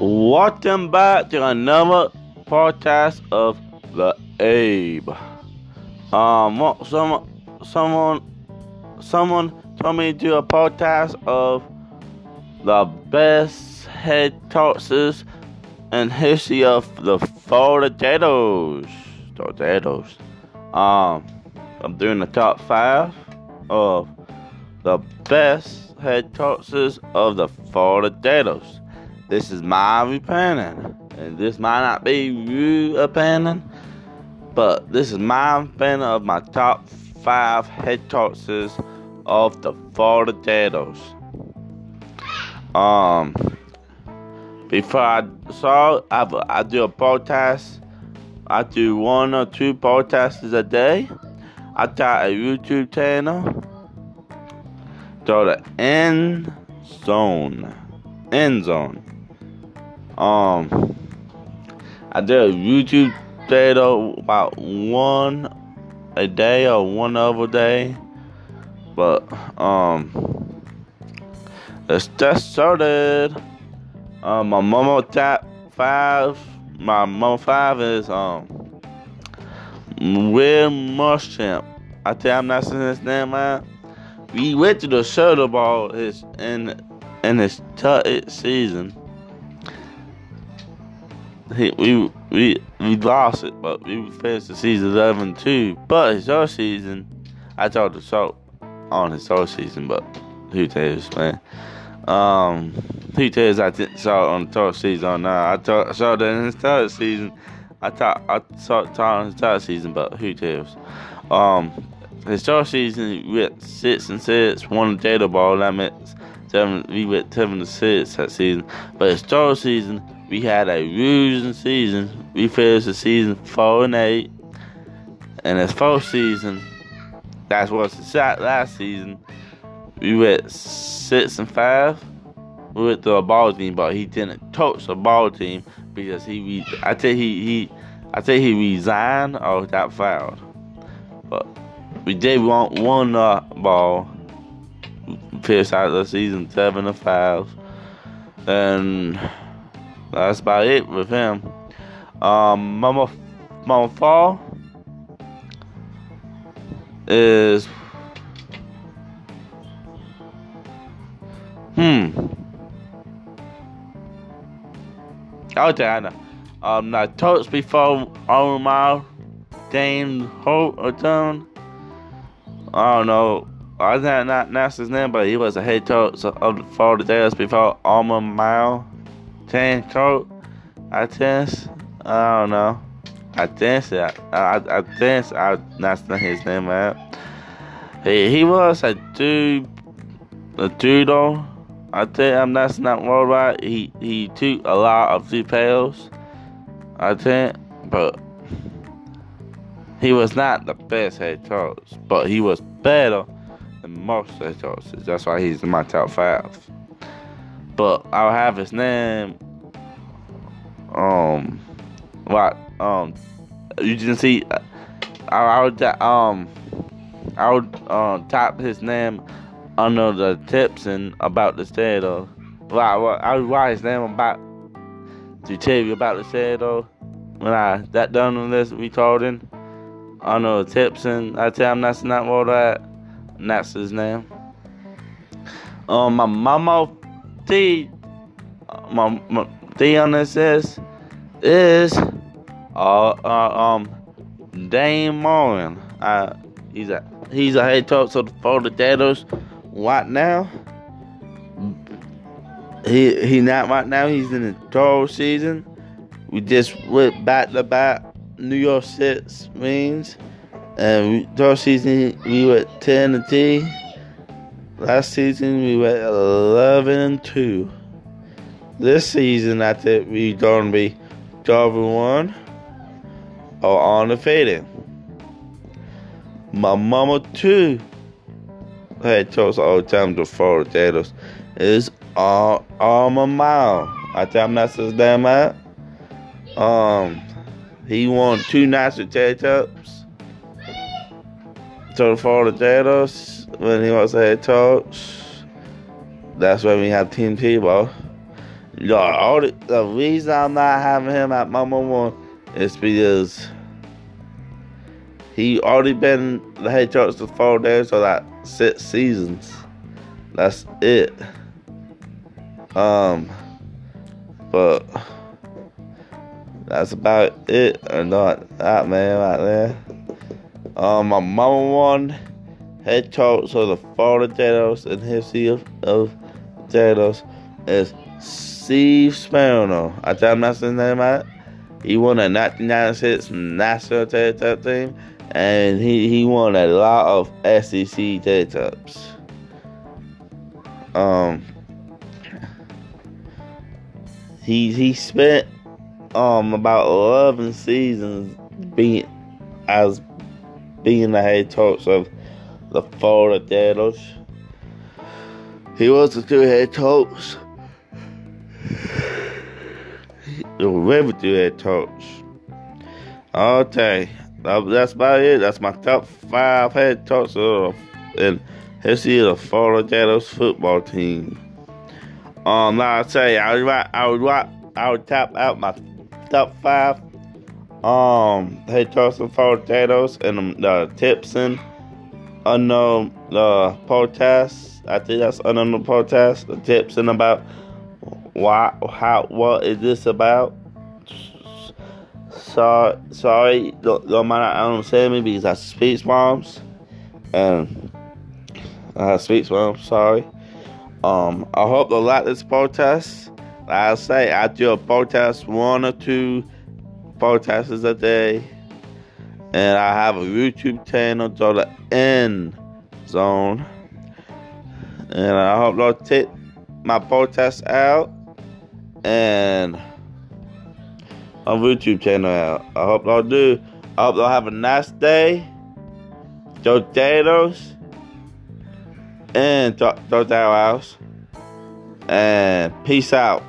Welcome back to another podcast of the Abe. Um, what- someone, someone, told me to do a podcast of the best head tosses in history of the Floridados. Tornadoes. Um, I'm doing the top five of the best head tosses of the Floridados. This is my opinion, and this might not be your opinion, but this is my opinion of my top five head tosses of the Floridados. Um, before I saw, I, I do a podcast. I do one or two podcasts a day. I got a YouTube channel. So the end zone, end zone. Um, I did a YouTube channel about one a day or one other day, but um, it's just started. Um, my mama top five. My mama five is um Will Muschamp. I tell I'm not saying his name out. We went to the Super ball his in in his third season. He, we we we lost it, but we finished the season 11 too. But his whole season, I told the show on his whole season, but who cares, man? Um, who cares? I didn't saw on the third season. No, I thought, saw that in his third season. I thought I saw it on his third season, but who cares? Um, his third season we went six and six, won the data ball. That meant seven. We went seven to six that season. But his third season, we had a losing season. We finished the season four and eight. And his fourth season, that's what's the shot last season. We went six and five. We went to a ball team, but he didn't touch the ball team because he, re- I think he, he, I think he resigned or got fouled. But we did want one uh, ball. Finished out the season seven to five, and that's about it with him. Um, Mama, Mama Fall is hmm. I know. Um, now touch before Omar Dane Holt or something. I don't know. I did not not his name, but he was a head coach of the Florida Gators before Alma Mile. Ten coach, I think. I don't know. I think I I, I think I that's not his name, man. He he was a dude, a judo. I think I'm that's not worldwide. He he took a lot of pounds. I think, but he was not the best head coach, but he was better than most head coaches. That's why he's in my top five. But I'll have his name. Um, what? Um, you can see. I, I would um, I would um type his name under the tips and about the of. Why? Well, I would write his name about to tell you about the state of. When I that done on this recording. I know tips and I tell him that's not what that and that's his name. Um my mama D my, my D on this is is uh, uh um Dane Marlin. Uh he's a he's a head coach of the Florida Gators right now. He he not right now he's in the third season. We just went back to back New Year's Six wins. And we, season we were ten and three. Last season we went eleven and two. This season I think we gonna be twelve and one or on the undefeated. My mama too head coach all the time to Florida Gators is uh, Alma Mile. I tell him that's his damn out. Um, he won two national championships to the Florida Gators when he was head coach. That's when we had Tim Tebow. Yo, all the, the reason I'm not having him at my one is because he already been the head coach for four days or like six seasons. That's it. Um, but that's about it, or not that man right there. Um, my mama one head coach of the Florida Gators and history of, of Gators is Steve Spano. I tell him that's his name right. He won a 1996 national Tater team, and he, he won a lot of SEC Tater Um, he he spent um about 11 seasons being as being the head coach of the Florida Gators. He was the two head coach. The revenue head coach. Okay, that's about it. That's my top five head coaches in history of the Florida Gators football team. Um, like I say, I would I would I would tap out my top five um they coach some potatoes and the tips and unknown the podcast. I think that's unknown podcast. The tips and about why how what is this about? Sorry, sorry, don't, don't mind I don't say me because I speak moms and I speak moms. Sorry. Um, I hope you like this. Like I say, I do a protest one or two podcasts a day. And I have a YouTube channel called the End Zone. And I hope you'll take my podcast out and my YouTube channel out. I hope y'all do. I hope y'all have a nice day. Potatoes and Dr. House. And peace out.